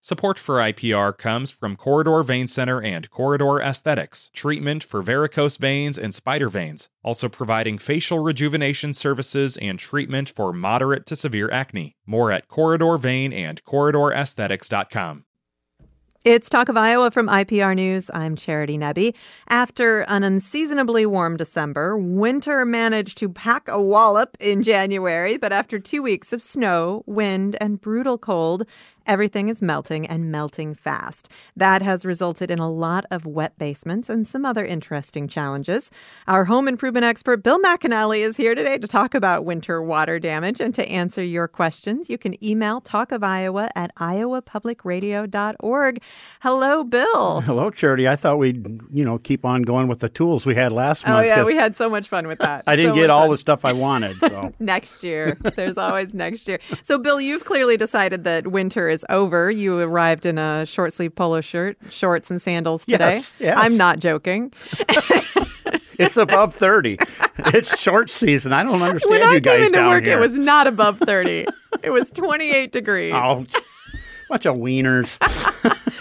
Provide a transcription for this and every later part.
Support for IPR comes from Corridor Vein Center and Corridor Aesthetics, treatment for varicose veins and spider veins, also providing facial rejuvenation services and treatment for moderate to severe acne. More at Corridor Vein and CorridorAesthetics.com. It's Talk of Iowa from IPR News. I'm Charity Nebbe. After an unseasonably warm December, winter managed to pack a wallop in January, but after two weeks of snow, wind, and brutal cold, everything is melting and melting fast. That has resulted in a lot of wet basements and some other interesting challenges. Our home improvement expert, Bill McAnally, is here today to talk about winter water damage and to answer your questions. You can email Talk of Iowa at iowapublicradio.org. Hello, Bill. Hello, Charity. I thought we'd, you know, keep on going with the tools we had last oh, month. Oh, yeah, we had so much fun with that. I didn't So get all fun. the stuff I wanted. So next year. There's always next year. So, Bill, you've clearly decided that winter is over. You arrived in a short sleeve polo shirt, shorts, and sandals today. Yes, yes. I'm not joking. it's above 30. It's short season. I don't understand when you I guys came into work, here. it was not above 30. it was 28 degrees. Oh, bunch of wieners.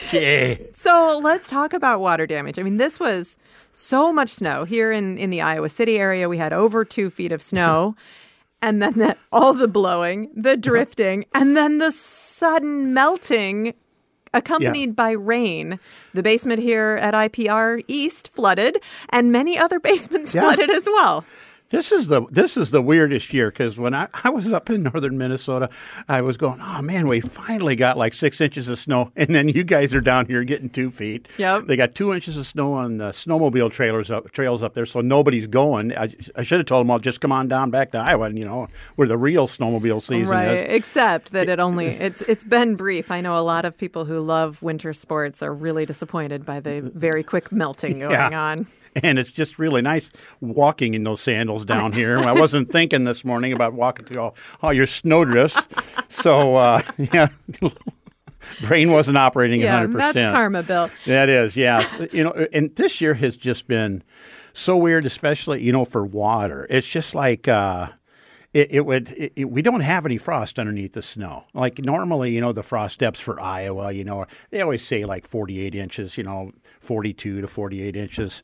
So let's talk about water damage. I mean, this was so much snow here in, in the Iowa City area. We had over two feet of snow. And then that all the blowing, the uh-huh. drifting, and then the sudden melting accompanied by rain. The basement here at IPR East flooded, and many other basements Yeah. flooded as well. This is the this is the weirdest year because when I, I was up in northern Minnesota, I was going, oh man, we finally got like six inches of snow, and then you guys are down here getting two feet. Yep. They got two inches of snow on the snowmobile trailers up trails up there, so nobody's going. I, I should have told them, well, just come on down back to Iowa, and you know where the real snowmobile season Right, is. except that it only it's it's been brief. I know a lot of people who love winter sports are really disappointed by the very quick melting going Yeah. on. And it's just really nice walking in those sandals down here. I wasn't thinking this morning about walking through all, all your snowdrifts. So, uh, yeah, brain wasn't operating Yeah, 100%. that's karma, Bill. That is, yeah. you know, and this year has just been so weird, especially, you know, for water. It's just like, uh, it, it would. It, it- we don't have any frost underneath the snow. Like normally, you know, the frost depths for Iowa, you know, they always say like 48 inches. You know, 42 to 48 inches.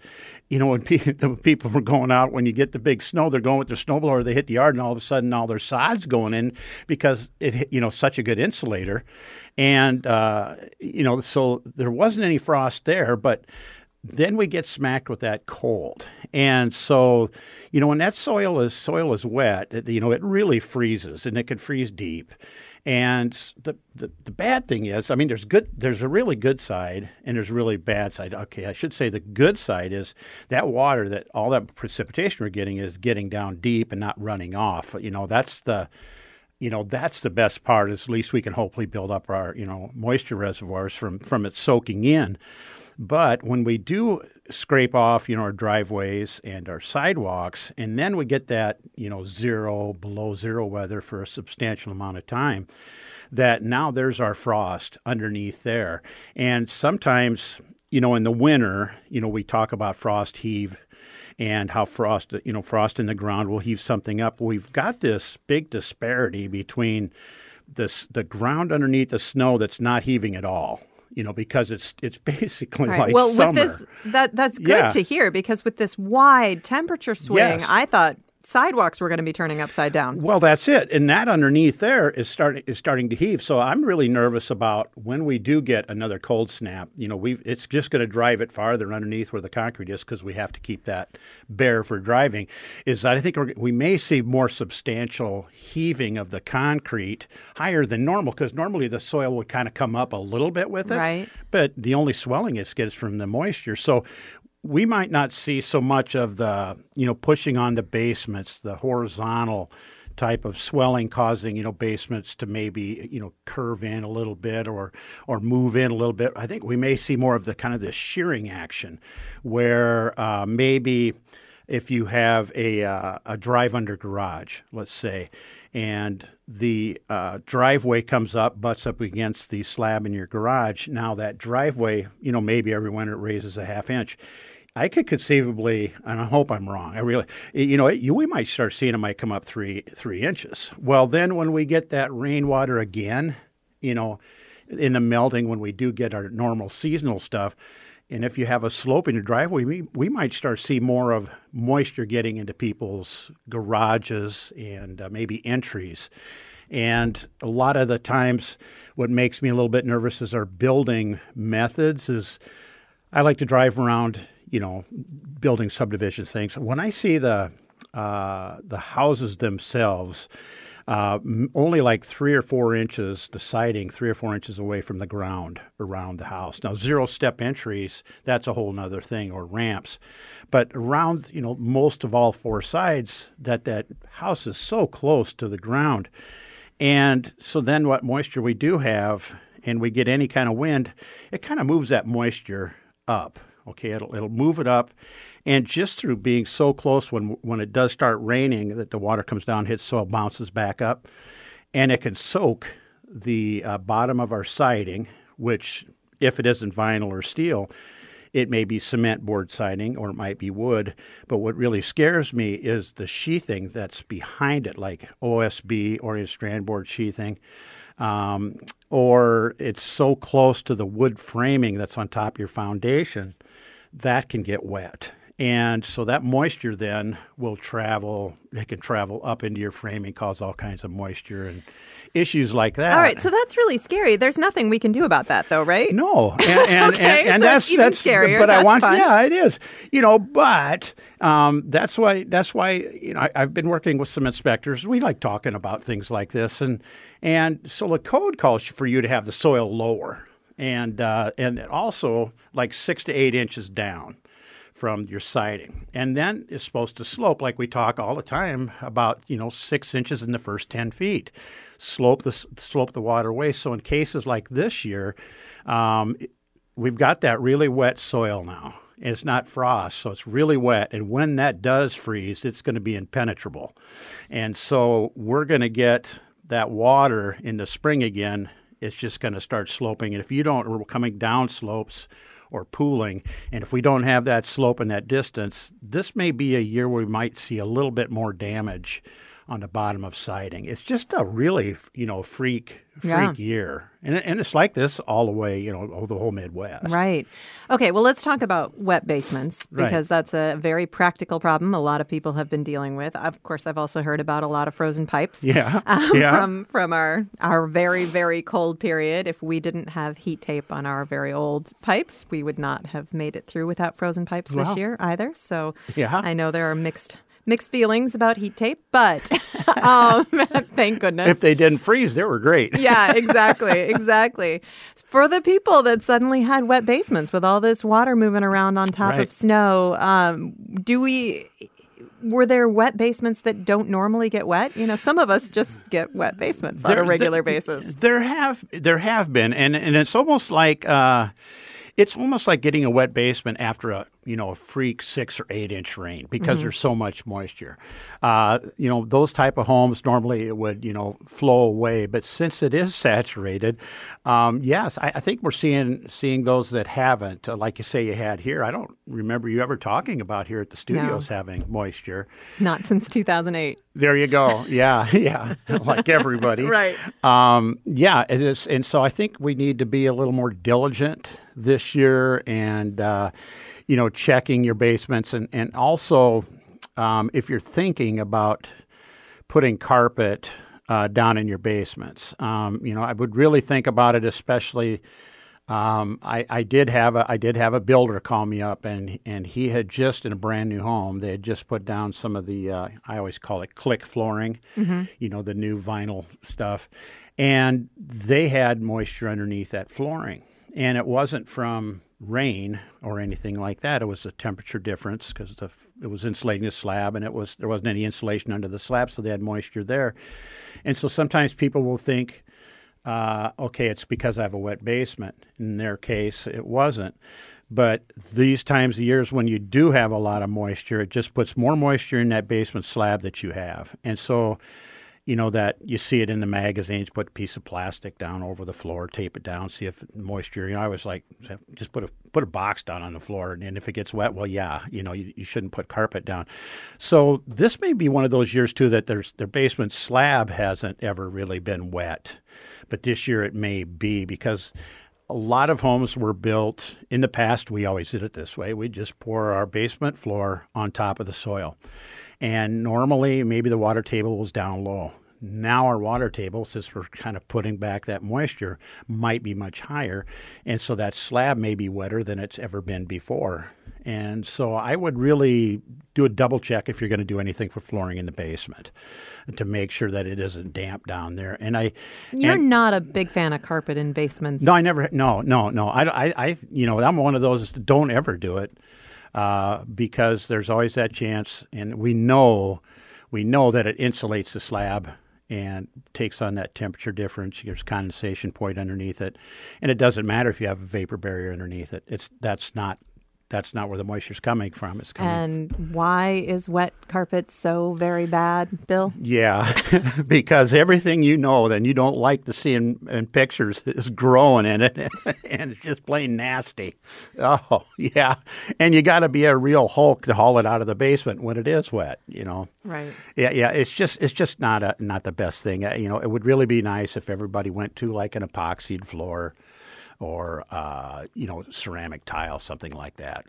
You know, when pe- people were going out when you get the big snow, they're going with their snowblower. They hit the yard, and all of a sudden, all their sods going in because it, you know, such a good insulator, and uh, you know, so there wasn't any frost there, but then we get smacked with that cold. And so, you know, when that soil is soil is wet, it- you know, it really freezes and it can freeze deep. And the, the the bad thing is, I mean, there's good there's a really good side and there's a really bad side. Okay, I should say the good side is that water that all that precipitation we're getting is getting down deep and not running off. You know, that's the you know that's the best part is at least we can hopefully build up our you know moisture reservoirs from from it soaking in but when we do scrape off you know our driveways and our sidewalks and then we get that you know zero below zero weather for a substantial amount of time that now there's our frost underneath there and sometimes you know in the winter you know we talk about frost heave and how frost, you know, frost in the ground will heave something up. We've got this big disparity between this the ground underneath the snow that's not heaving at all. You know, because it's it's basically Right. like well, summer. with this, that that's good Yeah. to hear because with this wide temperature swing, Yes. I thought sidewalks were going to be turning upside down. Well, that's it, and that underneath there is starting is starting to heave. So I'm really nervous about when we do get another cold snap. You know, we it's just going to drive it farther underneath where the concrete is because we have to keep that bare for driving. Is that I think we're, we may see more substantial heaving of the concrete higher than normal because normally the soil would kind of come up a little bit with it, Right. But the only swelling it gets from the moisture. So we might not see so much of the you know pushing on the basements, the horizontal type of swelling causing you know basements to maybe you know curve in a little bit or or move in a little bit. I think we may see more of the kind of the shearing action, where uh, maybe if you have a uh, a drive under garage, let's say, and the uh, driveway comes up, butts up against the slab in your garage. Now that driveway, you know, maybe every winter it raises a half inch. I could conceivably, and I hope I'm wrong. I really, you know, you, we might start seeing it might come up three three inches. Well, then when we get that rainwater again, you know, in the melting when we do get our normal seasonal stuff. And if you have a slope in your driveway, we, we might start to see more of moisture getting into people's garages and uh, maybe entries. And a lot of the times, what makes me a little bit nervous is our building methods. Is I like to drive around, you know, building subdivision things. When I see the uh, the houses themselves, uh, only like three or four inches, the siding three or four inches away from the ground around the house. Now, zero step entries, that's a whole other thing, or ramps. But around, you know, most of all four sides, that that house is so close to the ground. And so then what moisture we do have, and we get any kind of wind, it kind of moves that moisture up. Okay, it'll, it'll move it up and just through being so close when, when it does start raining, that the water comes down, hits soil, bounces back up, and it can soak the uh, bottom of our siding, which, if it isn't vinyl or steel, it may be cement board siding or it might be wood. But what really scares me is the sheathing that's behind it, like OSB or a strand board sheathing. Um, or it's so close to the wood framing that's on top of your foundation, that can get wet. And so that moisture then will travel, it can travel up into your framing, cause all kinds of moisture and issues like that. All right, so that's really scary. There's nothing we can do about that, though, right? No, and, and, okay, and, and so that's even that's scarier. But that's I want, fun. yeah, it is. You know, but um, that's why that's why you know I, I've been working with some inspectors. We like talking about things like this, and and so the code calls for you to have the soil lower, and uh, and also like six to eight inches down from your siding. And then it's supposed to slope, like we talk all the time about, you know, six inches in the first 10 feet. Slope the, slope the waterway. So in cases like this year, um, we've got that really wet soil now. It's not frost, so it's really wet. And when that does freeze, it's going to be impenetrable. And so we're going to get that water in the spring again. It's just going to start sloping. And if you don't, we're coming down slopes or pooling. And if we don't have that slope and that distance, this may be a year where we might see a little bit more damage on the bottom of siding. It's just a really, you know, freak freak Yeah. year. And, and it's like this all the way, you know, over the whole Midwest. Right. Okay, well, let's talk about wet basements Right. because that's a very practical problem a lot of people have been dealing with. Of course, I've also heard about a lot of frozen pipes. Yeah. Um, yeah. From from our our very very cold period, if we didn't have heat tape on our very old pipes, we would not have made it through without frozen pipes Wow. this year either. So Yeah. I know there are mixed mixed feelings about heat tape, but um, thank goodness. if they didn't freeze, they were great. yeah, exactly, exactly. For the people that suddenly had wet basements with all this water moving around on top Right. of snow, um, do we? Were there wet basements that don't normally get wet? You know, some of us just get wet basements on a regular there- basis. There have there have been, and and it's almost like uh, it's almost like getting a wet basement after a you know a freak six or eight inch rain because there's so much moisture. Uh, you know those type of homes normally it would you know flow away, but since it is saturated, um, yes, I, I think we're seeing seeing those that haven't. Uh, like you say, you had here. I don't remember you ever talking about here at the studios having moisture. Not since 2008. There you go. Yeah, yeah. like everybody. Right. Um, yeah, it is. And so I think we need to be a little more diligent this year and, uh, you know, checking your basements. And, and also, um, if you're thinking about putting carpet uh, down in your basements, um, you know, I would really think about it, especially. Um, I, I did have a I did have a builder call me up and and he had just in a brand new home they had just put down some of the uh, I always call it click flooring, you know the new vinyl stuff, and they had moisture underneath that flooring, and it wasn't from rain or anything like that. It was a temperature difference because it was insulating the slab and it was there wasn't any insulation under the slab, so they had moisture there, and so sometimes people will think uh, okay, it's because I have a wet basement. In their case, it wasn't. But these times of years when you do have a lot of moisture, it just puts more moisture in that basement slab that you have. And so you know that you see it in the magazines. Put a piece of plastic down over the floor, tape it down, see if moisture. You know, I was like, just put a put a box down on the floor, and if it gets wet, well, yeah, you know, you, you shouldn't put carpet down. So this may be one of those years too that there's their basement slab hasn't ever really been wet, but this year it may be because a lot of homes were built in the past. We always did it this way. We just pour our basement floor on top of the soil. And normally, maybe the water table was down low. Now, our water table, since we're kind of putting back that moisture, might be much higher. And so that slab may be wetter than it's ever been before. And so I would really do a double check if you're going to do anything for flooring in the basement to make sure that it isn't damp down there. And I, you're and, not a big fan of carpet in basements. No, I never. No, no, no. I, I, I you know, I'm one of those that don't ever do it uh, because there's always that chance, and we know we know that it insulates the slab and takes on that temperature difference. There's condensation point underneath it, and it doesn't matter if you have a vapor barrier underneath it. It's that's not that's not where the moisture's coming from. It's coming. And why is wet carpet so very bad, Bill? Yeah, because everything you know that you don't like to see in, in pictures is growing in it, and it's just plain nasty. Oh yeah, and you got to be a real Hulk to haul it out of the basement when it is wet. You know. Right. Yeah, yeah. It's just it's just not a not the best thing. Uh, you know, it would really be nice if everybody went to like an epoxied floor or uh, you know ceramic tile, something like that.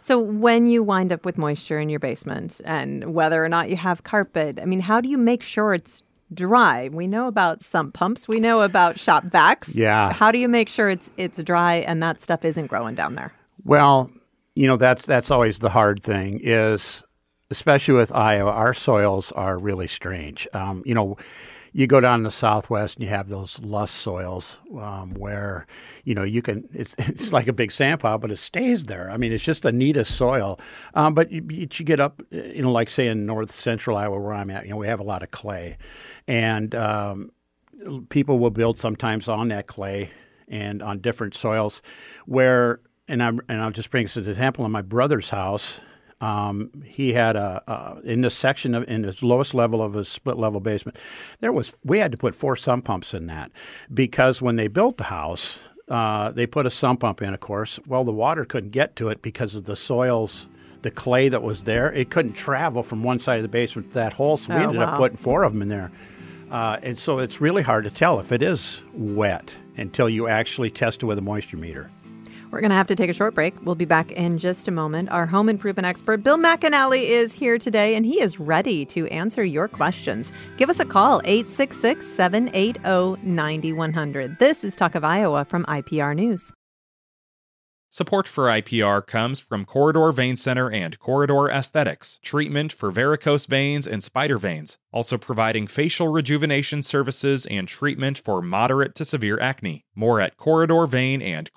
So when you wind up with moisture in your basement, and whether or not you have carpet, I mean, how do you make sure it's dry? We know about sump pumps. We know about shop vacs. Yeah. How do you make sure it's it's dry and that stuff isn't growing down there? Well, you know that's that's always the hard thing is especially with Iowa, our soils are really strange. Um, you know, you go down in the southwest and you have those loess soils um, where you know you can it's it's like a big sand pile but it stays there. I mean it's just the neatest soil. Um, but you, you, get up you know like say in north central iowa where i'm at you know we have a lot of clay. And um, people will build sometimes on that clay and on different soils where and I'm and I'll just bring this as an example on my brother's house um, he had a, a, in this section of in the lowest level of his split level basement. There was we had to put four sump pumps in that because when they built the house, uh, they put a sump pump in. Of course, well the water couldn't get to it because of the soils. The clay that was there, it couldn't travel from one side of the basement to that hole, so we oh, ended wow. up putting four of them in there. Uh, and so it's really hard to tell if it is wet until you actually test it with a moisture meter. We're going to have to take a short break. We'll be back in just a moment. Our home improvement expert, Bill McAnally, is here today, and he is ready to answer your questions. Give us a call, 866 780 9100. This is Talk of Iowa from IPR News. Support for IPR comes from Corridor Vein Center and Corridor Aesthetics, treatment for varicose veins and spider veins, also providing facial rejuvenation services and treatment for moderate to severe acne. More at Corridor Vein and.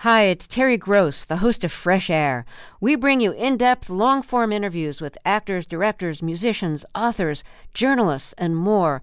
Hi, it's Terry Gross, the host of Fresh Air. We bring you in depth, long form interviews with actors, directors, musicians, authors, journalists, and more.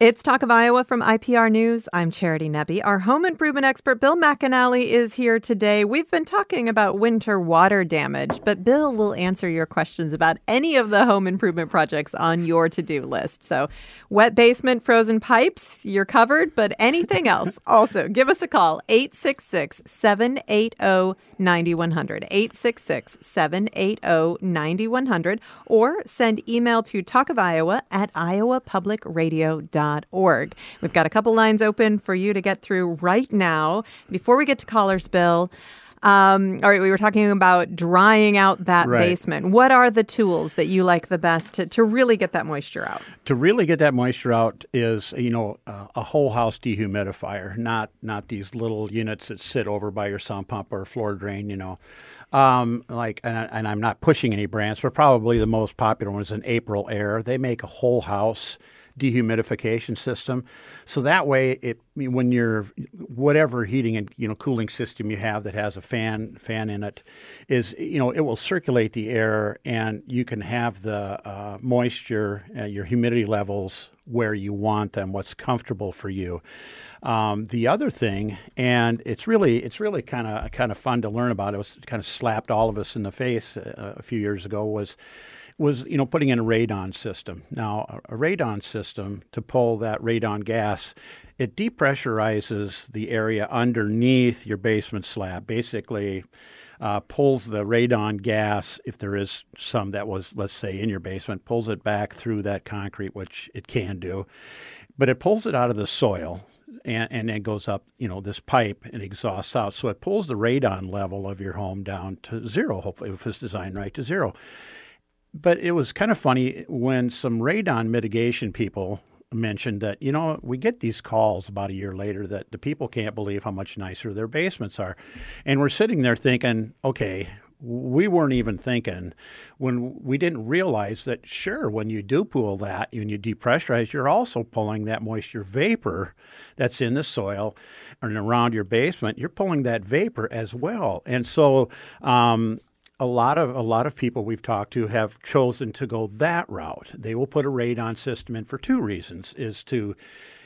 It's Talk of Iowa from IPR News. I'm Charity Nebbe. Our home improvement expert, Bill McAnally, is here today. We've been talking about winter water damage, but Bill will answer your questions about any of the home improvement projects on your to do list. So, wet basement, frozen pipes, you're covered, but anything else, also give us a call 866 780 9100. 866 780 9100, or send email to talkofiowa at iowapublicradio.com org. We've got a couple lines open for you to get through right now. Before we get to callers, Bill, um, all right, we were talking about drying out that Right. basement. What are the tools that you like the best to, to really get that moisture out? to really get that moisture out is you know uh, a whole house dehumidifier, not not these little units that sit over by your sump pump or floor drain. You know, um, like and, and I'm not pushing any brands, but probably the most popular one is an Aprilaire. They make a whole house dehumidification system, so that way it when you're whatever heating and you know cooling system you have that has a fan fan in it is you know it will circulate the air and you can have the uh, moisture uh, your humidity levels where you want them, what's comfortable for you. Um, the other thing, and it's really it's really kind of kind of fun to learn about. It was kind of slapped all of us in the face a, a few years ago. Was was you know putting in a radon system. Now a, radon system to pull that radon gas, it depressurizes the area underneath your basement slab. Basically, uh, pulls the radon gas, if there is some that was, let's say, in your basement, pulls it back through that concrete, which it can do, but it pulls it out of the soil. And, and then goes up, you know, this pipe and exhausts out. So it pulls the radon level of your home down to zero, hopefully, if it's designed right to zero. But it was kind of funny when some radon mitigation people mentioned that, you know, we get these calls about a year later that the people can't believe how much nicer their basements are. And we're sitting there thinking, okay, we weren't even thinking when we didn't realize that sure when you do pool that and you depressurize you're also pulling that moisture vapor that's in the soil and around your basement you're pulling that vapor as well and so um, a lot of a lot of people we've talked to have chosen to go that route. They will put a radon system in for two reasons: is to,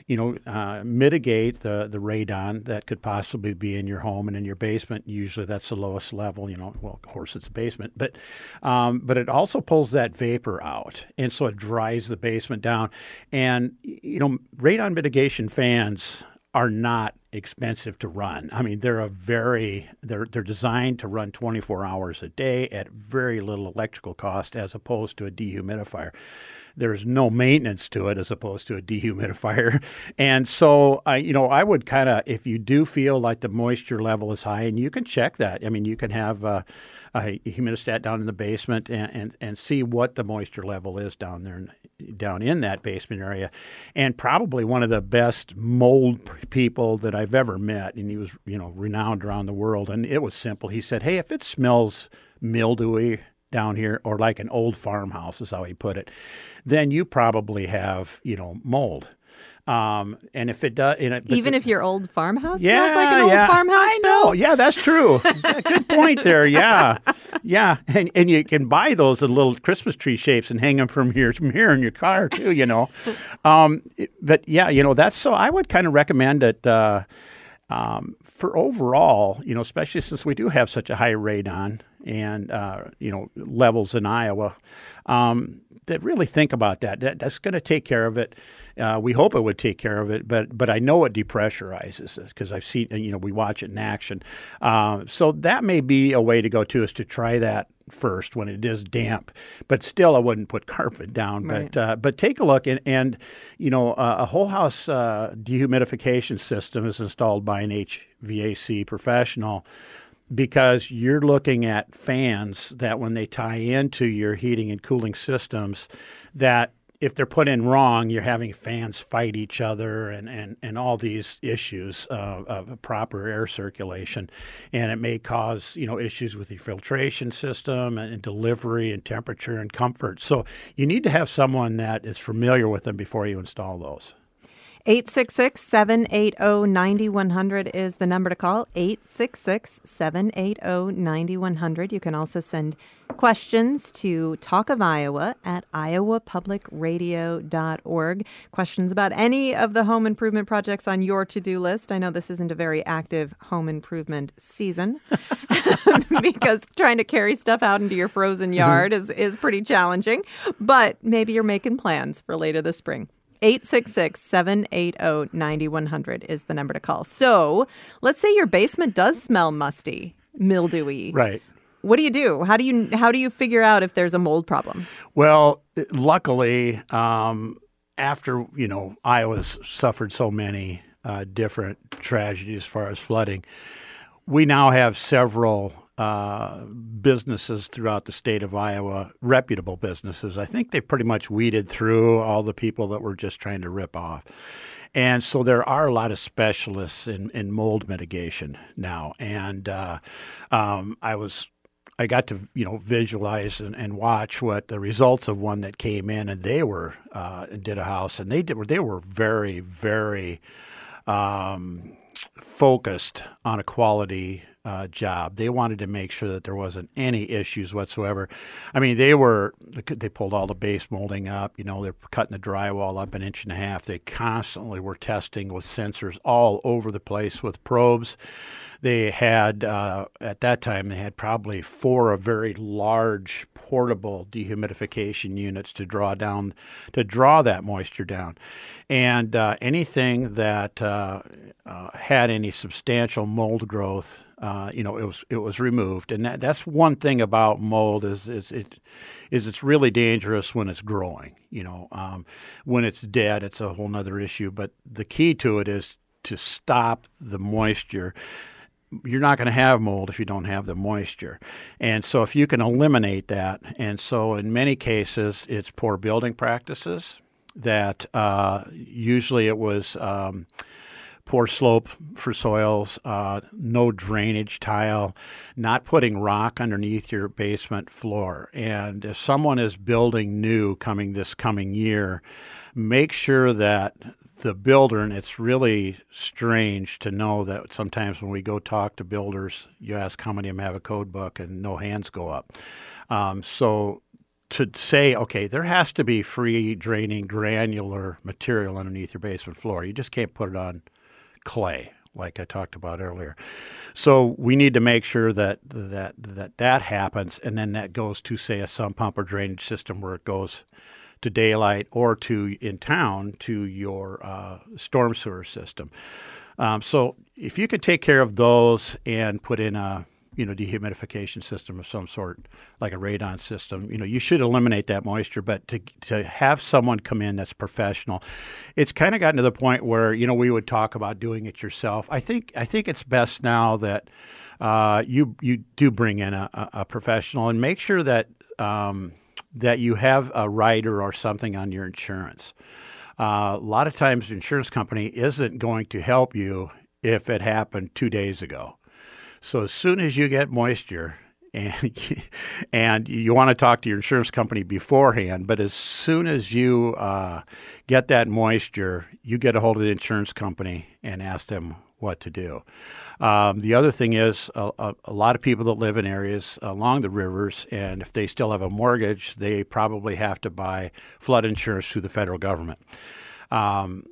you know, uh, mitigate the the radon that could possibly be in your home and in your basement. Usually, that's the lowest level. You know, well, of course, it's a basement, but um, but it also pulls that vapor out, and so it dries the basement down. And you know, radon mitigation fans are not expensive to run. I mean, they're a very they're they're designed to run 24 hours a day at very little electrical cost as opposed to a dehumidifier. There's no maintenance to it as opposed to a dehumidifier. And so I you know, I would kind of if you do feel like the moisture level is high and you can check that. I mean, you can have uh, a humidistat down in the basement and, and, and see what the moisture level is down there down in that basement area. And probably one of the best mold people that I've ever met and he was you know renowned around the world and it was simple. He said hey if it smells mildewy down here or like an old farmhouse is how he put it then you probably have you know mold um, and if it does, even the, if your old farmhouse yeah, smells like an old yeah, farmhouse, I know. Yeah, that's true. Good point there. Yeah, yeah, and and you can buy those in little Christmas tree shapes and hang them from here from here in your car too. You know, um, but yeah, you know that's so. I would kind of recommend that. Uh, um, for overall, you know, especially since we do have such a high radon and uh, you know levels in Iowa, um, that really think about that. that that's going to take care of it. Uh, we hope it would take care of it, but but I know it depressurizes it because I've seen you know we watch it in action. Uh, so that may be a way to go to is to try that first when it is damp. But still, I wouldn't put carpet down. Right. But uh, but take a look and and you know uh, a whole house uh, dehumidification system is installed by an HVAC professional because you're looking at fans that when they tie into your heating and cooling systems that if they're put in wrong, you're having fans fight each other and, and, and all these issues of, proper air circulation. And it may cause, you know, issues with the filtration system and delivery and temperature and comfort. So you need to have someone that is familiar with them before you install those. 866 780 9100 is the number to call. 866 780 9100. You can also send questions to Talk of Iowa at iowapublicradio.org. Questions about any of the home improvement projects on your to do list. I know this isn't a very active home improvement season because trying to carry stuff out into your frozen mm-hmm. yard is, is pretty challenging, but maybe you're making plans for later this spring. 866 780 9100 is the number to call. So let's say your basement does smell musty, mildewy. Right. What do you do? How do you how do you figure out if there's a mold problem? Well, luckily, um, after you know Iowa's suffered so many uh, different tragedies as far as flooding, we now have several uh, businesses throughout the state of Iowa, reputable businesses. I think they've pretty much weeded through all the people that were just trying to rip off. And so there are a lot of specialists in, in mold mitigation now. And uh, um, I was I got to you know visualize and, and, watch what the results of one that came in and they were uh, did a house and they did they were very very um, focused on a quality uh, job. They wanted to make sure that there wasn't any issues whatsoever. I mean, they were they pulled all the base molding up. You know, they're cutting the drywall up an inch and a half. They constantly were testing with sensors all over the place with probes. They had uh, at that time they had probably four very large portable dehumidification units to draw down to draw that moisture down, and uh, anything that uh, uh had any substantial mold growth uh, you know, it was it was removed, and that, that's one thing about mold is is it is it's really dangerous when it's growing. You know, um, when it's dead, it's a whole other issue. But the key to it is to stop the moisture. You're not going to have mold if you don't have the moisture, and so if you can eliminate that, and so in many cases it's poor building practices that uh, usually it was. Um, poor slope for soils, uh, no drainage tile, not putting rock underneath your basement floor. And if someone is building new coming this coming year, make sure that the builder, and it's really strange to know that sometimes when we go talk to builders, you ask how many of them have a code book and no hands go up. Um, so to say, okay, there has to be free draining granular material underneath your basement floor. You just can't put it on clay, like I talked about earlier. So we need to make sure that that that that happens, and then that goes to say a sump pump or drainage system where it goes to daylight or to in town to your uh, storm sewer system. Um, so if you could take care of those and put in a you know, dehumidification system of some sort, like a radon system, you know, you should eliminate that moisture. But to, to have someone come in that's professional, it's kind of gotten to the point where, you know, we would talk about doing it yourself. I think, I think it's best now that uh, you, you do bring in a, a professional and make sure that, um, that you have a rider or something on your insurance. Uh, a lot of times, the insurance company isn't going to help you if it happened two days ago. So as soon as you get moisture, and and you want to talk to your insurance company beforehand. But as soon as you uh, get that moisture, you get a hold of the insurance company and ask them what to do. Um, the other thing is a, a, a, lot of people that live in areas along the rivers, and if they still have a mortgage, they probably have to buy flood insurance through the federal government. Um,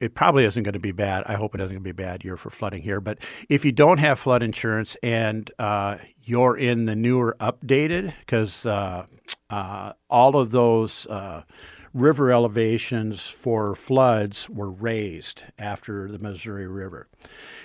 it probably isn't going to be bad. I hope it isn't going to be a bad year for flooding here. But if you don't have flood insurance and uh, you're in the newer updated, because uh, uh, all of those uh, river elevations for floods were raised after the Missouri River,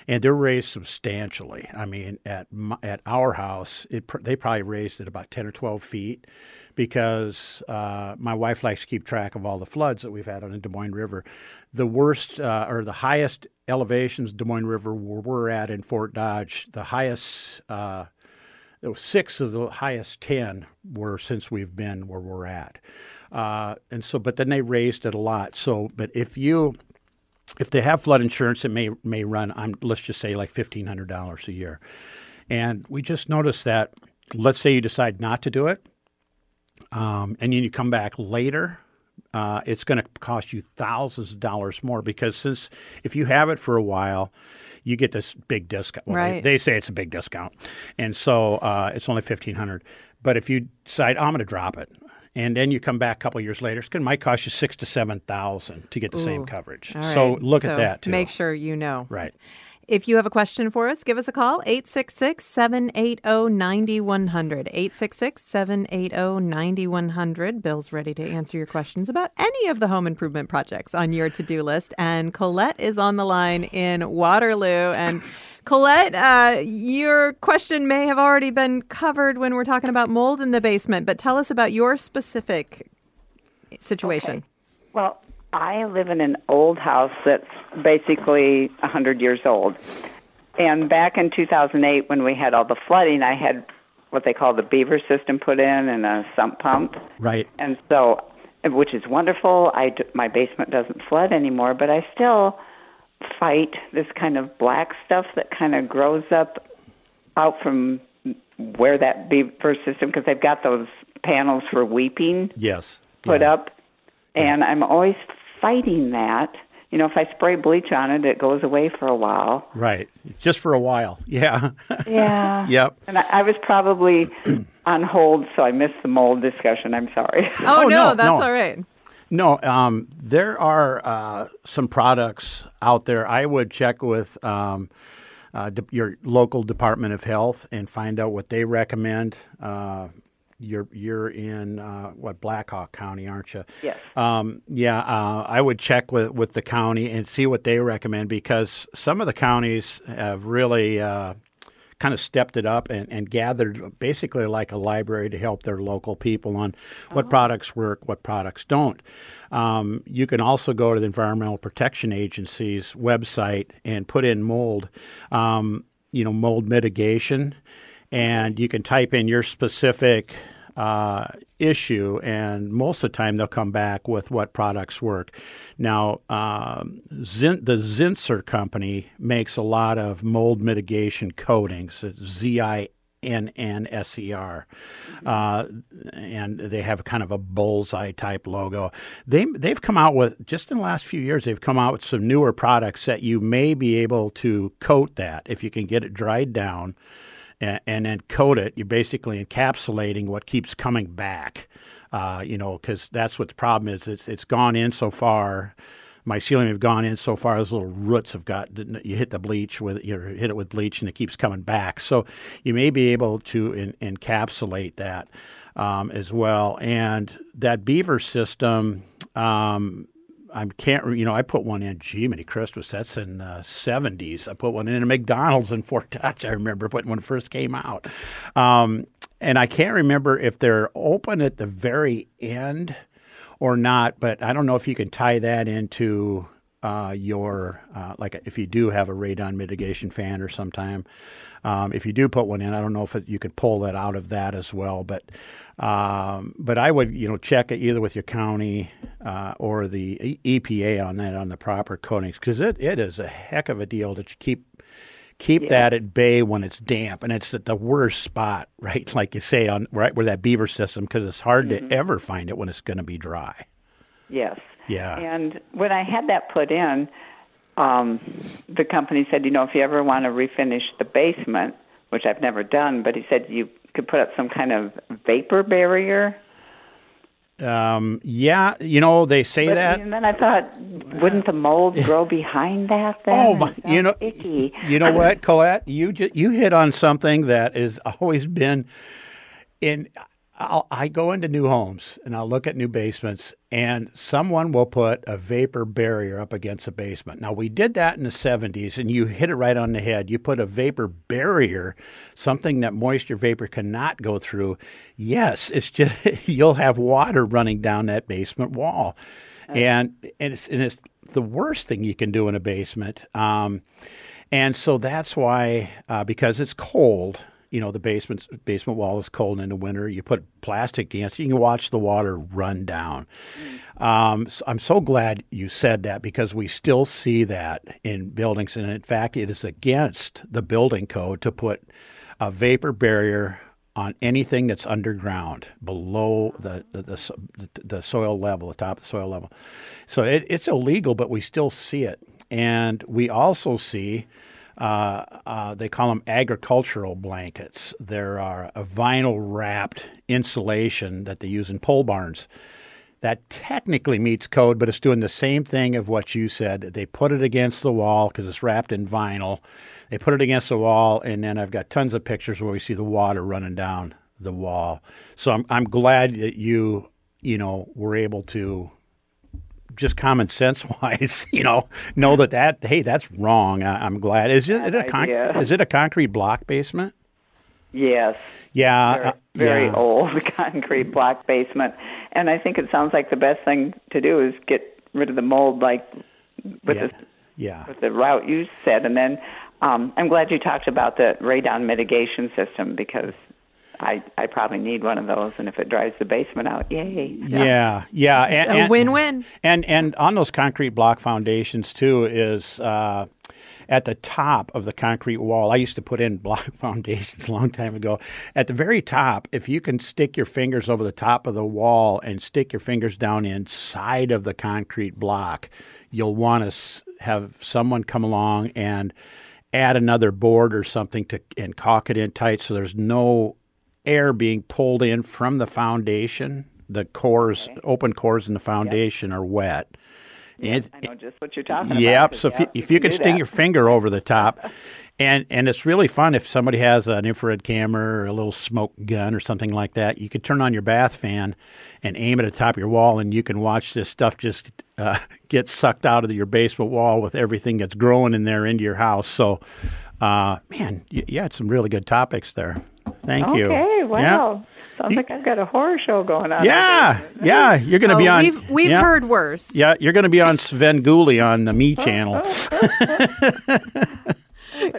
and they're raised substantially. I mean, at at our house, it, they probably raised it about ten or twelve feet because uh, my wife likes to keep track of all the floods that we've had on the Des Moines River. The worst uh, or the highest elevations Des Moines River where we're at in Fort Dodge, the highest, uh, six of the highest 10 were since we've been where we're at. Uh, and so, but then they raised it a lot. So, but if you, if they have flood insurance, it may may run. I'm let's just say like fifteen hundred dollars a year, and we just noticed that. Let's say you decide not to do it, um, and then you come back later, uh, it's going to cost you thousands of dollars more because since if you have it for a while, you get this big discount. Well, right. they, they, say it's a big discount, and so uh, it's only fifteen hundred. But if you decide I'm going to drop it, and then you come back a couple years later, it might cost you six to seven thousand to get the Ooh. same coverage. So look so at that too. Make sure you know. Right. If you have a question for us, give us a call 866 780 9100. 866 780 9100. Bill's ready to answer your questions about any of the home improvement projects on your to do list. And Colette is on the line in Waterloo. And Colette, uh, your question may have already been covered when we're talking about mold in the basement, but tell us about your specific situation. Okay. Well, I live in an old house that's basically 100 years old. And back in 2008, when we had all the flooding, I had what they call the beaver system put in and a sump pump. Right. And so, which is wonderful. I, my basement doesn't flood anymore, but I still fight this kind of black stuff that kind of grows up out from where that beaver system, because they've got those panels for weeping. Yes. Put yeah. up. And I'm always fighting that you know, if I spray bleach on it, it goes away for a while. Right. Just for a while. Yeah. Yeah. yep. And I, I was probably on hold, so I missed the mold discussion. I'm sorry. Oh, Oh, no, no, that's no. all right. No, um, there are uh, some products out there. I would check with um, uh, de- your local Department of Health and find out what they recommend. Uh, you're you're in uh, what Black Hawk County, aren't you? Yes. Um, yeah, uh, I would check with, with the county and see what they recommend because some of the counties have really uh, kind of stepped it up and, and gathered basically like a library to help their local people on what products work, what products don't. Um, you can also go to the Environmental Protection Agency's website and put in mold, um, you know, mold mitigation, and you can type in your specific uh, issue, and most of the time they'll come back with what products work. Now, um, Zin- the Zinsser company makes a lot of mold mitigation coatings, Z I N N S E R, uh, and they have kind of a bullseye type logo. They they've come out with just in the last few years they've come out with some newer products that you may be able to coat that if you can get it dried down and, and then coat it. You're basically encapsulating what keeps coming back. Uh, you know, because that's what the problem is. It's it's gone in so far. Mycelium have gone in so far. Those little roots have got. You hit the bleach with you hit it with bleach, and it keeps coming back. So you may be able to in, encapsulate that um, as well. And that beaver system. Um, I can't, you know, I put one in. Gee, many Christmas. That's in the '70s. I put one in a McDonald's in Fort Dodge. I remember putting when it first came out, um, and I can't remember if they're open at the very end or not. But I don't know if you can tie that into uh, your uh, like if you do have a radon mitigation fan or sometime. Um, if you do put one in, I don't know if it, you could pull that out of that as well. But um, but I would you know check it either with your county uh, or the E- EPA on that on the proper coatings because it, it is a heck of a deal to keep keep that at bay when it's damp and it's at the worst spot right like you say on right where that beaver system because it's hard to ever find it when it's going to be dry. Yes. Yeah. And when I had that put in, um, the company said, you know, if you ever want to refinish the basement, which I've never done, but he said you could put up some kind of vapor barrier. Um, yeah, you know they say But, that. and then I thought, wouldn't the mold grow behind that? Then Oh my! You know, icky. you know what, Colette? You ju- you hit on something that has always been in. I'll, I go into new homes and I'll look at new basements, and someone will put a vapor barrier up against a basement. Now we did that in the '70s, and you hit it right on the head. You put a vapor barrier, something that moisture vapor cannot go through. Yes, it's just you'll have water running down that basement wall, and and it's and it's the worst thing you can do in a basement. Um, and so that's why, uh, because it's cold, you know, the basement basement wall is cold in the winter. You put plastic against you can watch the water run down. Um, so I'm so glad you said that because we still see that in buildings, and in fact, it is against the building code to put a vapor barrier on anything that's underground below the the, the, the soil level, the top of the soil level. So it, it's illegal, but we still see it, and we also see. Uh, uh, they call them agricultural blankets. There are a vinyl wrapped insulation that they use in pole barns that technically meets code, but it's doing the same thing of what you said. They put it against the wall because it's wrapped in vinyl. They put it against the wall, and then I've got tons of pictures where we see the water running down the wall. So I'm I'm glad that you you know were able to just common sense wise, you know, know that that hey that's wrong. I, I'm glad. Is it, Bad a con- is it a concrete block basement? Yes. Yeah, very, uh, very yeah. old concrete block basement. And I think it sounds like the best thing to do is get rid of the mold, like with Yeah, the yeah. with the route you said. And then um, I'm glad you talked about the radon mitigation system because I I probably need one of those. And if it dries the basement out, yay! Yeah, yeah, and, A and- win-win. And and on those concrete block foundations too is uh, at the top of the concrete wall. I used to put in block foundations a long time ago. At the very top, if you can stick your fingers over the top of the wall and stick your fingers down inside of the concrete block, you'll want to have someone come along and add another board or something to and caulk it in tight so there's no air being pulled in from the foundation. The cores, okay. open cores in the foundation yep. are wet. And, I know just what you're talking about. Yep. So if you, if you, can, stick your finger over the top, and and it's really fun if somebody has an infrared camera or a little smoke gun or something like that. You could turn on your bath fan and aim it at the top of your wall, and you can watch this stuff just uh, get sucked out of your basement wall with everything that's growing in there into your house. So, uh, man, you, you had some really good topics there. Thank okay, you. Okay, wow. Yeah. Sounds like I've got a horror show going on. Yeah, yeah. You're going to oh, be on. We've, we've yeah. heard worse. Yeah, you're going to be on Sven Svengoolie on the Me oh, oh, channel. Oh. Good.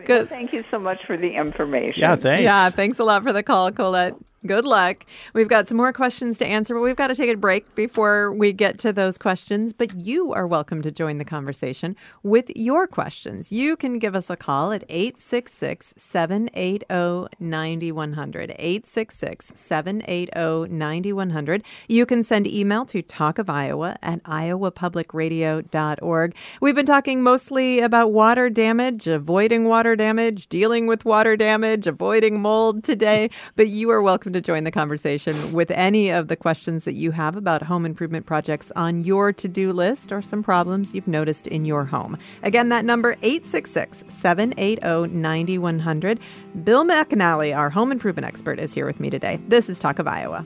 Well, thank you so much for the information. Yeah, thanks. Yeah, thanks a lot for the call, Colette. Good luck. We've got some more questions to answer, but we've got to take a break before we get to those questions. But you are welcome to join the conversation with your questions. You can give us a call at 866 780 9100. 866 780 9100. You can send email to Talk of Iowa at iowapublicradio.org. We've been talking mostly about water damage, avoiding water damage, dealing with water damage, avoiding mold today, but you are welcome welcome to join the conversation with any of the questions that you have about home improvement projects on your to do list or some problems you've noticed in your home. Again, that number 866 780 9100. Bill McAnally, our home improvement expert, is here with me today. This is Talk of Iowa.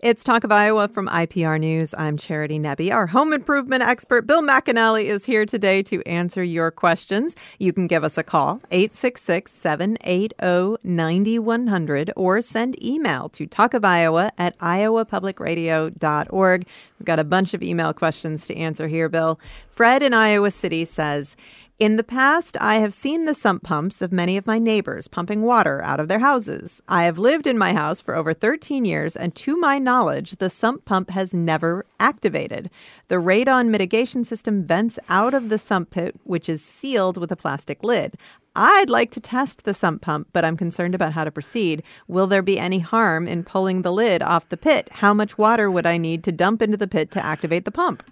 It's Talk of Iowa from IPR News. I'm Charity Nebbe. Our home improvement expert, Bill McAnally, is here today to answer your questions. You can give us a call, 866 780 9100, or send email to talkofiowa at iowapublicradio.org. We've got a bunch of email questions to answer here, Bill. Fred in Iowa City says, in the past, I have seen the sump pumps of many of my neighbors pumping water out of their houses. I have lived in my house for over 13 years, and to my knowledge, the sump pump has never activated. The radon mitigation system vents out of the sump pit, which is sealed with a plastic lid. I'd like to test the sump pump, but I'm concerned about how to proceed. Will there be any harm in pulling the lid off the pit? How much water would I need to dump into the pit to activate the pump?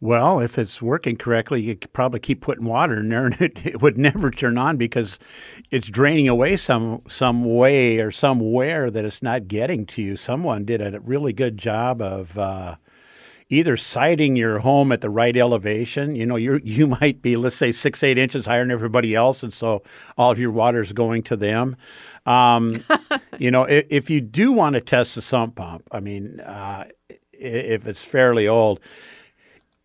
Well, if it's working correctly, you could probably keep putting water in there, and it, it, would never turn on because it's draining away some some way or somewhere that it's not getting to you. Someone did a really good job of uh, either siting your home at the right elevation. You know, you you might be let's say six eight inches higher than everybody else, and so all of your water is going to them. Um, you know, if, if, you do want to test the sump pump, I mean, uh, if it's fairly old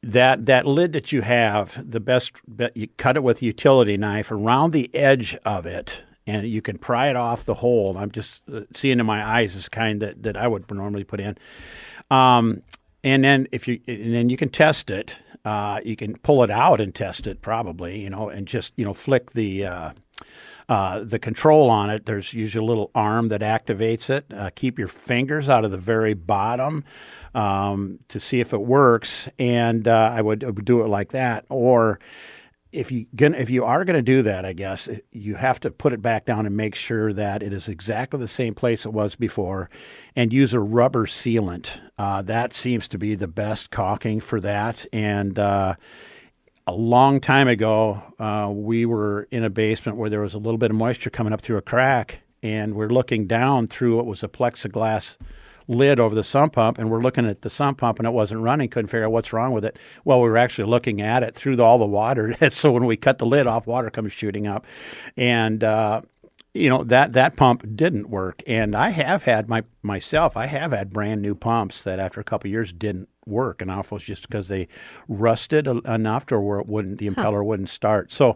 that that lid that you have, the best you cut it with a utility knife around the edge of it, and you can pry it off the hole. I'm just uh, seeing in my eyes this kind that, that I would normally put in. Um, and then if you and then you can test it. Uh, you can pull it out and test it probably, you know, and just you know flick the. Uh, uh, the control on it, there's usually a little arm that activates it. Uh, keep your fingers out of the very bottom um, to see if it works, and uh, I, would, I, would, do it like that. Or if you gonna, if you are going to do that, I guess you have to put it back down and make sure that it is exactly the same place it was before, and use a rubber sealant. Uh, that seems to be the best caulking for that, and uh, a long time ago, uh, we were in a basement where there was a little bit of moisture coming up through a crack, and we're looking down through what was a plexiglass lid over the sump pump and we're looking at the sump pump and it wasn't running, couldn't figure out what's wrong with it. Well, we were actually looking at it through the, all the water. so when we cut the lid off, water comes shooting up. And, uh, you know that that pump didn't work, and I have had my myself. I have had brand new pumps that after a couple years didn't work, and often it's just because they rusted enough to where it wouldn't the impeller wouldn't start. So,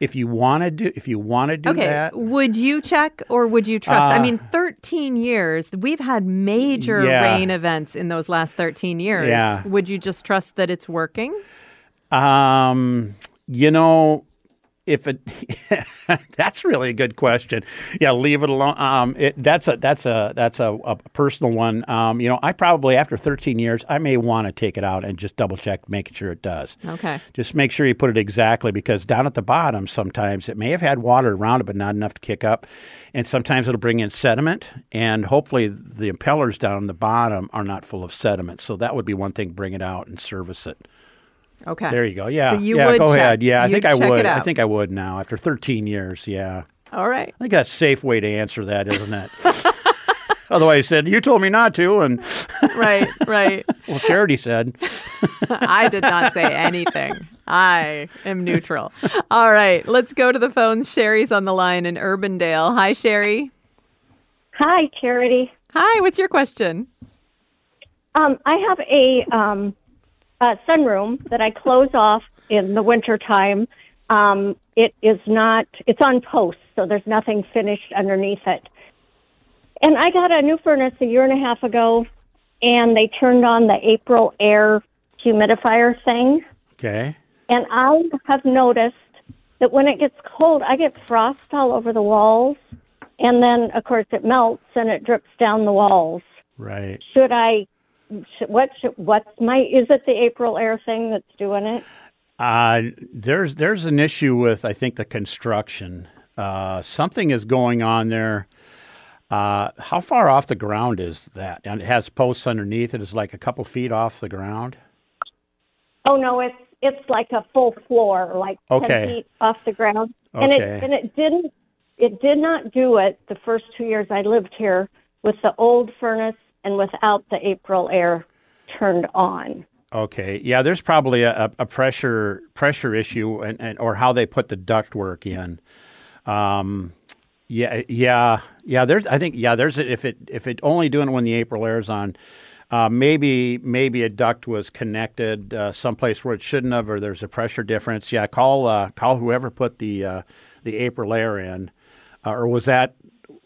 if you want to do if you want to do okay, that, would you check or would you trust? I mean, 13 years. We've had major Uh, Yeah. rain events in those last 13 years. Yeah. Would you just trust that it's working? Um, you know, if it that's really a good question. Yeah, leave it alone. Um, it, that's a that's a that's a, a personal one. Um, you know, I probably after 13 years, I may want to take it out and just double check, making sure it does. Okay. Just make sure you put it exactly because down at the bottom, sometimes it may have had water around it, but not enough to kick up. And sometimes it'll bring in sediment, and hopefully the impellers down the bottom are not full of sediment. So that would be one thing. Bring it out and service it. Okay. There you go. Yeah. So you yeah, would go check. ahead. Yeah, I You'd think I would. I think I would now after 13 years. Yeah. All right. I think that's a safe way to answer that, isn't it? Otherwise, you said you told me not to, and Right, right. well, Charity said. I did not say anything. I am neutral. All right, let's go to the phones. Sherry's on the line in Urbandale. Hi, Sherry. Hi, Charity. Hi, what's your question? Um, I have a, um, a sunroom that I close off in the wintertime. Um, it is not, it's on posts, so there's nothing finished underneath it. And I got a new furnace a year and a half ago, and they turned on the Aprilaire humidifier thing. Okay. And I have noticed that when it gets cold, I get frost all over the walls. And then, of course, it melts and it drips down the walls. Right. Should I? What? Should, what's my? Is it the Aprilaire thing that's doing it? Uh, there's there's an issue with I think the construction. Uh, something is going on there. Uh, how far off the ground is that? And it has posts underneath. It's like a couple feet off the ground. Oh no, it's it's like a full floor, like Okay. ten feet off the ground. And Okay. it and it didn't. It did not do it the first two years I lived here with the old furnace and without the Aprilaire turned on. Okay. Yeah, there's probably a, a- pressure pressure issue and, and or how they put the ductwork in. Um, yeah, yeah, yeah. There's I think yeah. There's if it if it only doing it when the Aprilaire's on. Uh, maybe maybe a duct was connected uh, someplace where it shouldn't have, or there's a pressure difference. Yeah, call uh, call whoever put the uh, the Aprilaire in, uh, or was that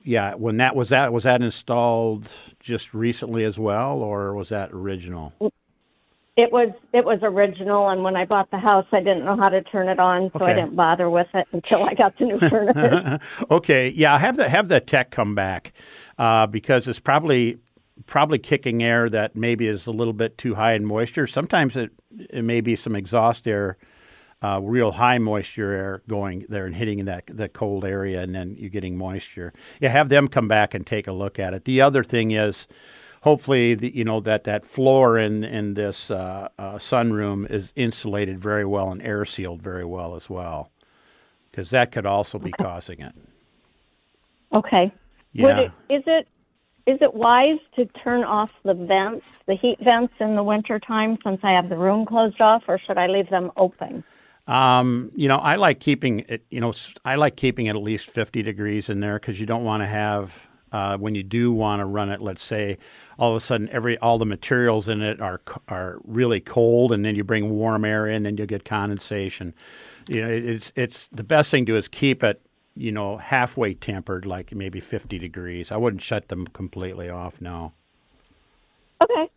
yeah when that was that was that installed just recently as well, or was that original? It was it was original, and when I bought the house, I didn't know how to turn it on, so I didn't bother with it until I got the new furnace. okay, yeah, have the have the tech come back uh, because it's probably probably kicking air that maybe is a little bit too high in moisture. Sometimes it it may be some exhaust air, uh, real high moisture air going there and hitting that that cold area, and then you're getting moisture. Yeah, have them come back and take a look at it. The other thing is. Hopefully, the, you know that that floor in in this uh, uh, sunroom is insulated very well and air sealed very well as well, because that could also be causing it. Okay. Yeah. Would it, is it is it wise to turn off the vents, the heat vents in the wintertime since I have the room closed off, or should I leave them open? Um, you know, I like keeping it. You know, I like keeping it at least fifty degrees in there because you don't want to have uh, when you do want to run it. Let's say all of a sudden every all the materials in it are are really cold, and then you bring warm air in, and you'll get condensation. You know, it's it's the best thing to do is keep it. You know, halfway tempered, like maybe fifty degrees. I wouldn't shut them completely off. No. Okay.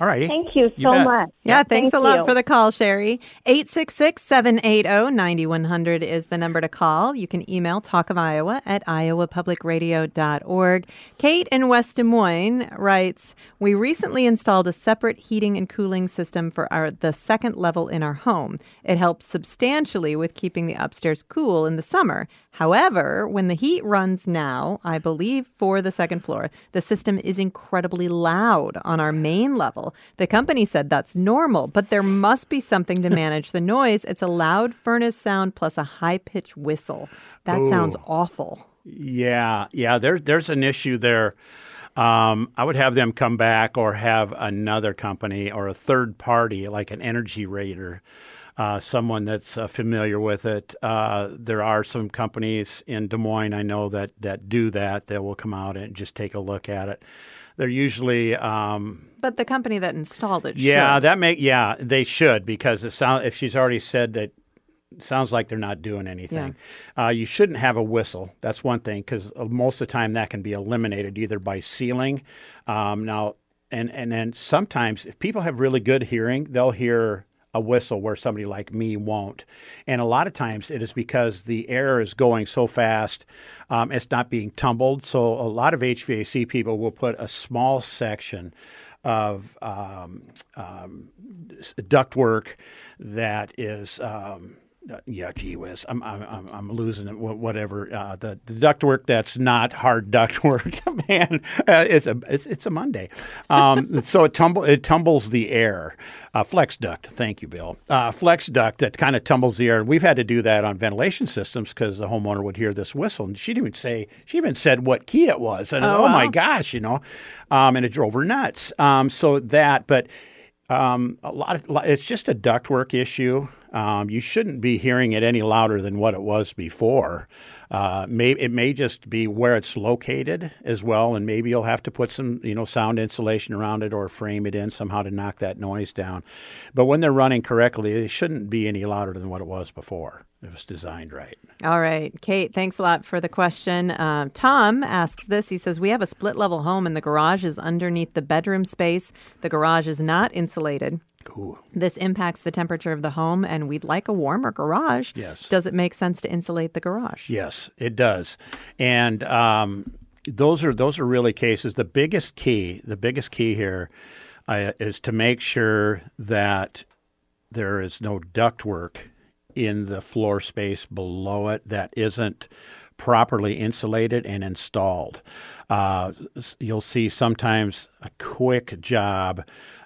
All righty. Thank you You so bet. much. Yeah, thanks Thank a lot you. for the call, Sherry. 866 780 9100 is the number to call. You can email Talk of Iowa at iowapublicradio.org. Kate in West Des Moines writes We recently installed a separate heating and cooling system for our the second level in our home. It helps substantially with keeping the upstairs cool in the summer. However, when the heat runs now, I believe for the second floor, the system is incredibly loud on our main level. The company said that's normal, but there must be something to manage the noise. It's a loud furnace sound plus a high pitched whistle. That sounds awful. Yeah, yeah. There's there's an issue there. Um, I would have them come back or have another company or a third party, like an energy rater, uh, someone that's uh, familiar with it. Uh, there are some companies in Des Moines I know that that do that. That will come out and just take a look at it. They're usually. Um, but the company that installed it. Yeah, should. that make yeah they should because it sound if she's already said that sounds like they're not doing anything. Yeah. Uh, you shouldn't have a whistle. That's one thing because uh, most of the time that can be eliminated either by sealing. Um, now, and and then sometimes if people have really good hearing, they'll hear a whistle where somebody like me won't. And a lot of times it is because the air is going so fast, um, it's not being tumbled. So a lot of HVAC people will put a small section of um, um, ductwork that is um, uh, yeah, gee whiz, I'm I'm I'm losing it. Whatever uh, the the ductwork that's not hard ductwork, man. Uh, it's a it's, it's a Monday, um, so it tumble it tumbles the air. Uh, flex duct, thank you, Bill. Uh, flex duct that kind of tumbles the air. We've had to do that on ventilation systems because the homeowner would hear this whistle, and she didn't even say she even said what key it was, and oh, oh wow. my gosh, you know, um, and it drove her nuts. Um, so that, but um, a lot of it's just a ductwork issue. Um, you shouldn't be hearing it any louder than what it was before. Uh, may, it may just be where it's located as well, and maybe you'll have to put some, you know, sound insulation around it or frame it in somehow to knock that noise down. But when they're running correctly, it shouldn't be any louder than what it was before. It was designed right. All right, Kate. Thanks a lot for the question. Uh, Tom asks this. He says we have a split level home, and the garage is underneath the bedroom space. The garage is not insulated. Ooh. This impacts the temperature of the home, and we'd like a warmer garage. Yes. Does it make sense to insulate the garage? Yes, it does. And um, those are those are really cases. The biggest key, the biggest key here, uh, is to make sure that there is no ductwork in the floor space below it that isn't properly insulated and installed. Uh, you'll see sometimes a quick job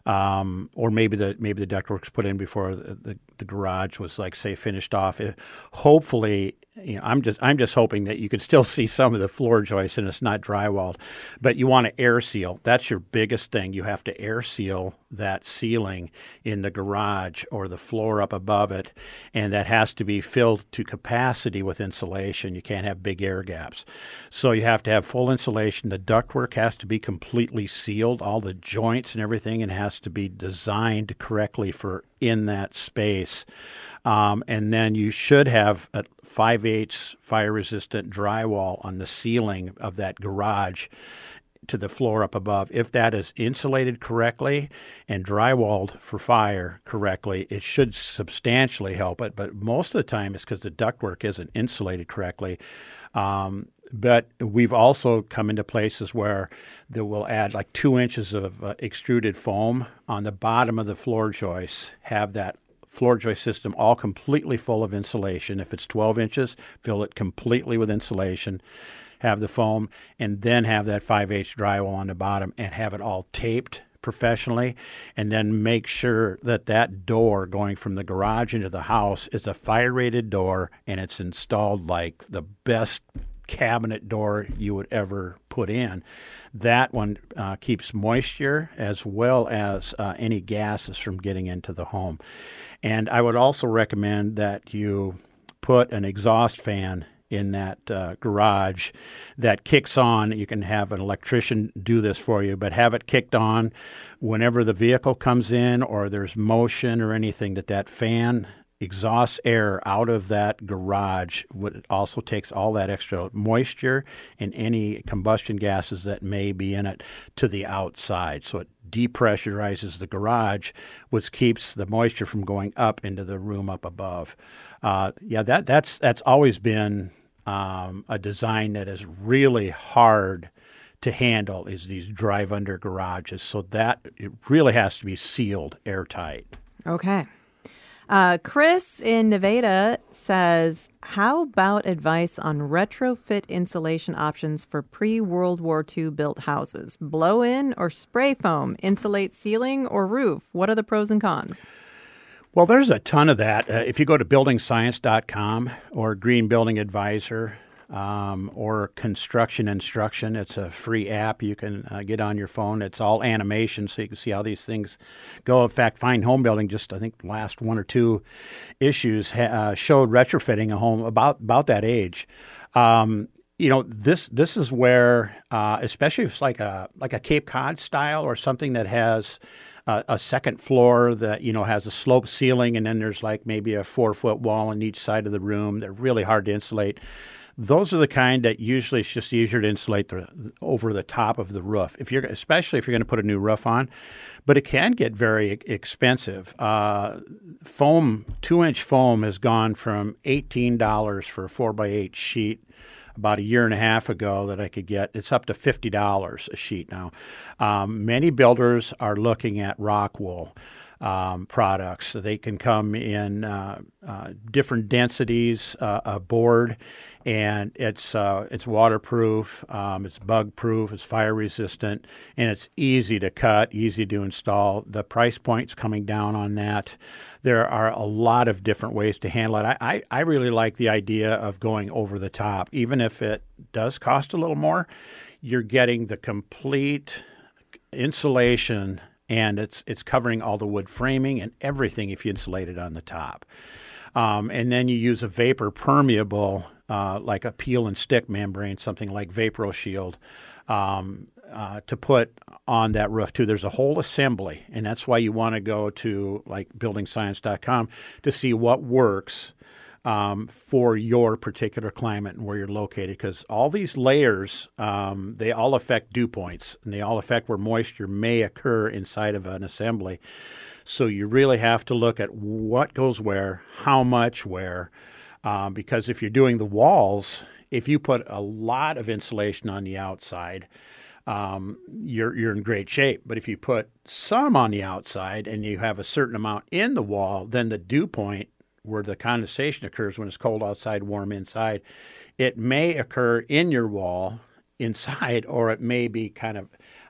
um, or maybe the maybe the ductwork's put in before the, the, the garage was like say finished off. It, hopefully, you know, I'm just I'm just hoping that you can still see some of the floor joists and it's not drywalled, but you want to air seal. That's your biggest thing. You have to air seal that ceiling in the garage or the floor up above it, and that has to be filled to capacity with insulation. You can't have big air gaps, so you have to have full insulation. The ductwork has to be completely sealed, all the joints and everything, and has to be designed correctly for in that space. Um, and then you should have a 5 8 fire resistant drywall on the ceiling of that garage to the floor up above. If that is insulated correctly and drywalled for fire correctly, it should substantially help it. But most of the time, it's because the ductwork isn't insulated correctly. Um, but we've also come into places where they will add like two inches of uh, extruded foam on the bottom of the floor joists, have that floor joist system all completely full of insulation. If it's 12 inches, fill it completely with insulation, have the foam, and then have that 5H drywall on the bottom and have it all taped professionally and then make sure that that door going from the garage into the house is a fire rated door and it's installed like the best cabinet door you would ever put in. That one uh, keeps moisture as well as uh, any gases from getting into the home. And I would also recommend that you put an exhaust fan in that uh, garage that kicks on. You can have an electrician do this for you, but have it kicked on whenever the vehicle comes in or there's motion or anything that that fan exhausts air out of that garage. It also takes all that extra moisture and any combustion gases that may be in it to the outside. So it depressurizes the garage, which keeps the moisture from going up into the room up above. Uh, yeah, that that's that's always been um, a design that is really hard to handle is these drive under garages. So that it really has to be sealed airtight. Okay. Uh, Chris in Nevada says, How about advice on retrofit insulation options for pre World War II built houses? Blow in or spray foam? Insulate ceiling or roof? What are the pros and cons? Well, there's a ton of that. Uh, if you go to buildingscience.com or Green Building Advisor, um, or Construction Instruction. It's a free app you can uh, get on your phone. It's all animation, so you can see how these things go. In fact, Fine Homebuilding just I think last one or two issues ha- uh, showed retrofitting a home about about that age. Um, you know this this is where uh, especially if it's like a like a Cape Cod style or something that has a second floor that you know has a sloped ceiling and then there's like maybe a four foot wall on each side of the room. They're really hard to insulate. Those are the kind that usually it's just easier to insulate the, over the top of the roof. If you're especially if you're going to put a new roof on, but it can get very expensive. Uh, foam, two inch foam has gone from eighteen dollars for a four by eight sheet about a year and a half ago that I could get. It's up to fifty dollars a sheet now. Um, many builders are looking at rock wool. Um, products. So they can come in uh, uh, different densities uh, board, and it's uh, it's waterproof, um, it's bug proof, it's fire resistant, and it's easy to cut, easy to install. The price point's coming down on that there are a lot of different ways to handle it. I, I, I, really like the idea of going over the top, even if it does cost a little more. You're getting the complete insulation, and it's it's covering all the wood framing and everything if you insulate it on the top. Um, and then you use a vapor permeable, uh, like a peel and stick membrane, something like VaproShield. Um, uh, to put on that roof too. There's a whole assembly, and that's why you want to go to like buildingscience.com to see what works um, for your particular climate and where you're located. Because all these layers, um, they all affect dew points, and they all affect where moisture may occur inside of an assembly. So you really have to look at what goes where, how much where, um, because if you're doing the walls, if you put a lot of insulation on the outside um, you're you're in great shape. But if you put some on the outside and you have a certain amount in the wall, then the dew point where the condensation occurs when it's cold outside, warm inside, it may occur in your wall inside, or it may be kind of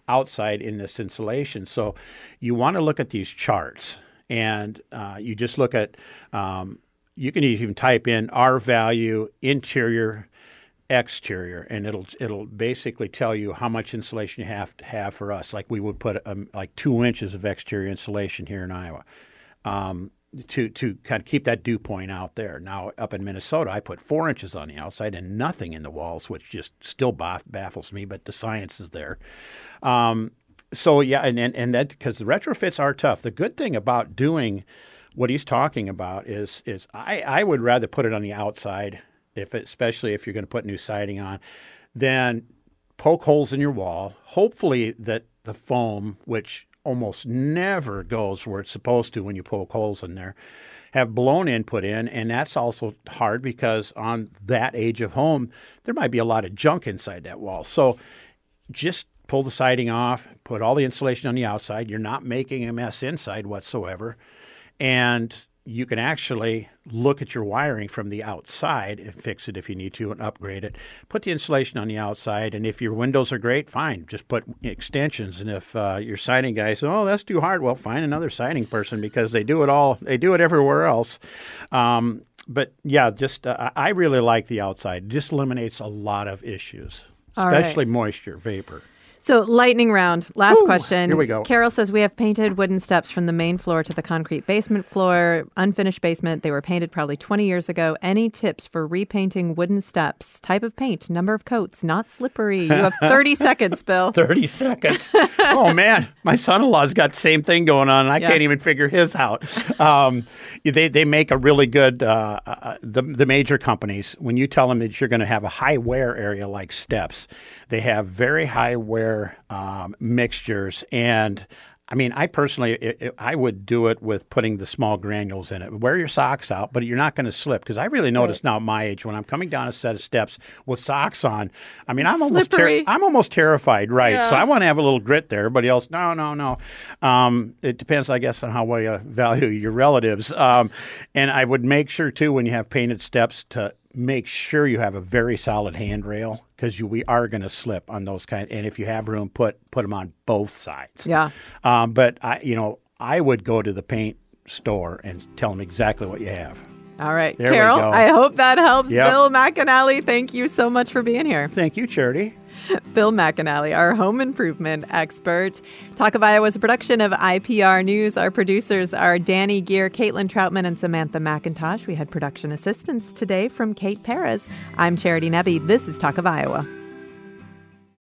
outside in this insulation. So you want to look at these charts, and uh, you just look at. Um, you can even type in R value interior exterior, and it'll it'll basically tell you how much insulation you have to have for us. Like we would put um, like two inches of exterior insulation here in Iowa. Um, to to kind of keep that dew point out there. Now up in Minnesota, I put four inches on the outside and nothing in the walls, which just still baffles me. But the science is there. Um, so yeah, and and, and that because the retrofits are tough. The good thing about doing what he's talking about is is I, I would rather put it on the outside if especially if you're going to put new siding on, then poke holes in your wall. Hopefully that the foam, which almost never goes where it's supposed to when you poke holes in there, have blown in put in, and that's also hard because on that age of home, there might be a lot of junk inside that wall. So just pull the siding off, put all the insulation on the outside. You're not making a mess inside whatsoever. And you can actually look at your wiring from the outside and fix it if you need to and upgrade it. Put the insulation on the outside, and if your windows are great, fine. Just put extensions. And if uh, your siding guy says, "Oh, that's too hard," well, find another siding person because they do it all. They do it everywhere else. Um, but yeah, just uh, I really like the outside. It just eliminates a lot of issues, especially right. moisture, vapor. So, lightning round. Last Ooh, question. Here we go. Carol says we have painted wooden steps from the main floor to the concrete basement floor, unfinished basement. They were painted probably 20 years ago. Any tips for repainting wooden steps? Type of paint, number of coats, not slippery. You have 30 seconds, Bill. 30 seconds. oh, man. My son in law's got the same thing going on, and I yeah. can't even figure his out. Um, they, they make a really good, uh, uh, the, the major companies, when you tell them that you're going to have a high wear area like steps, they have very high wear um, mixtures. And I mean, I personally, it, it, I would do it with putting the small granules in it. Wear your socks out, but you're not going to slip because I really notice right. now at my age when I'm coming down a set of steps with socks on. I mean, I'm almost ter- I'm almost terrified, right? Yeah. So I want to have a little grit there. Everybody else, no, no, no. Um, it depends, I guess, on how well you value your relatives. Um, and I would make sure too when you have painted steps to make sure you have a very solid handrail because we are going to slip on those kind. And if you have room, put put them on both sides. Yeah. Um, but I, you know, I would go to the paint store and tell them exactly what you have. All right, There Carol. I hope that helps. Yep. Bill McAnally, thank you so much for being here. Thank you, Charity. Bill McAnally, our home improvement expert. Talk of Iowa is a production of IPR News. Our producers are Danny Gear, Caitlin Troutman, and Samantha McIntosh. We had production assistance today from Kate Perez. I'm Charity Nebbe. This is Talk of Iowa.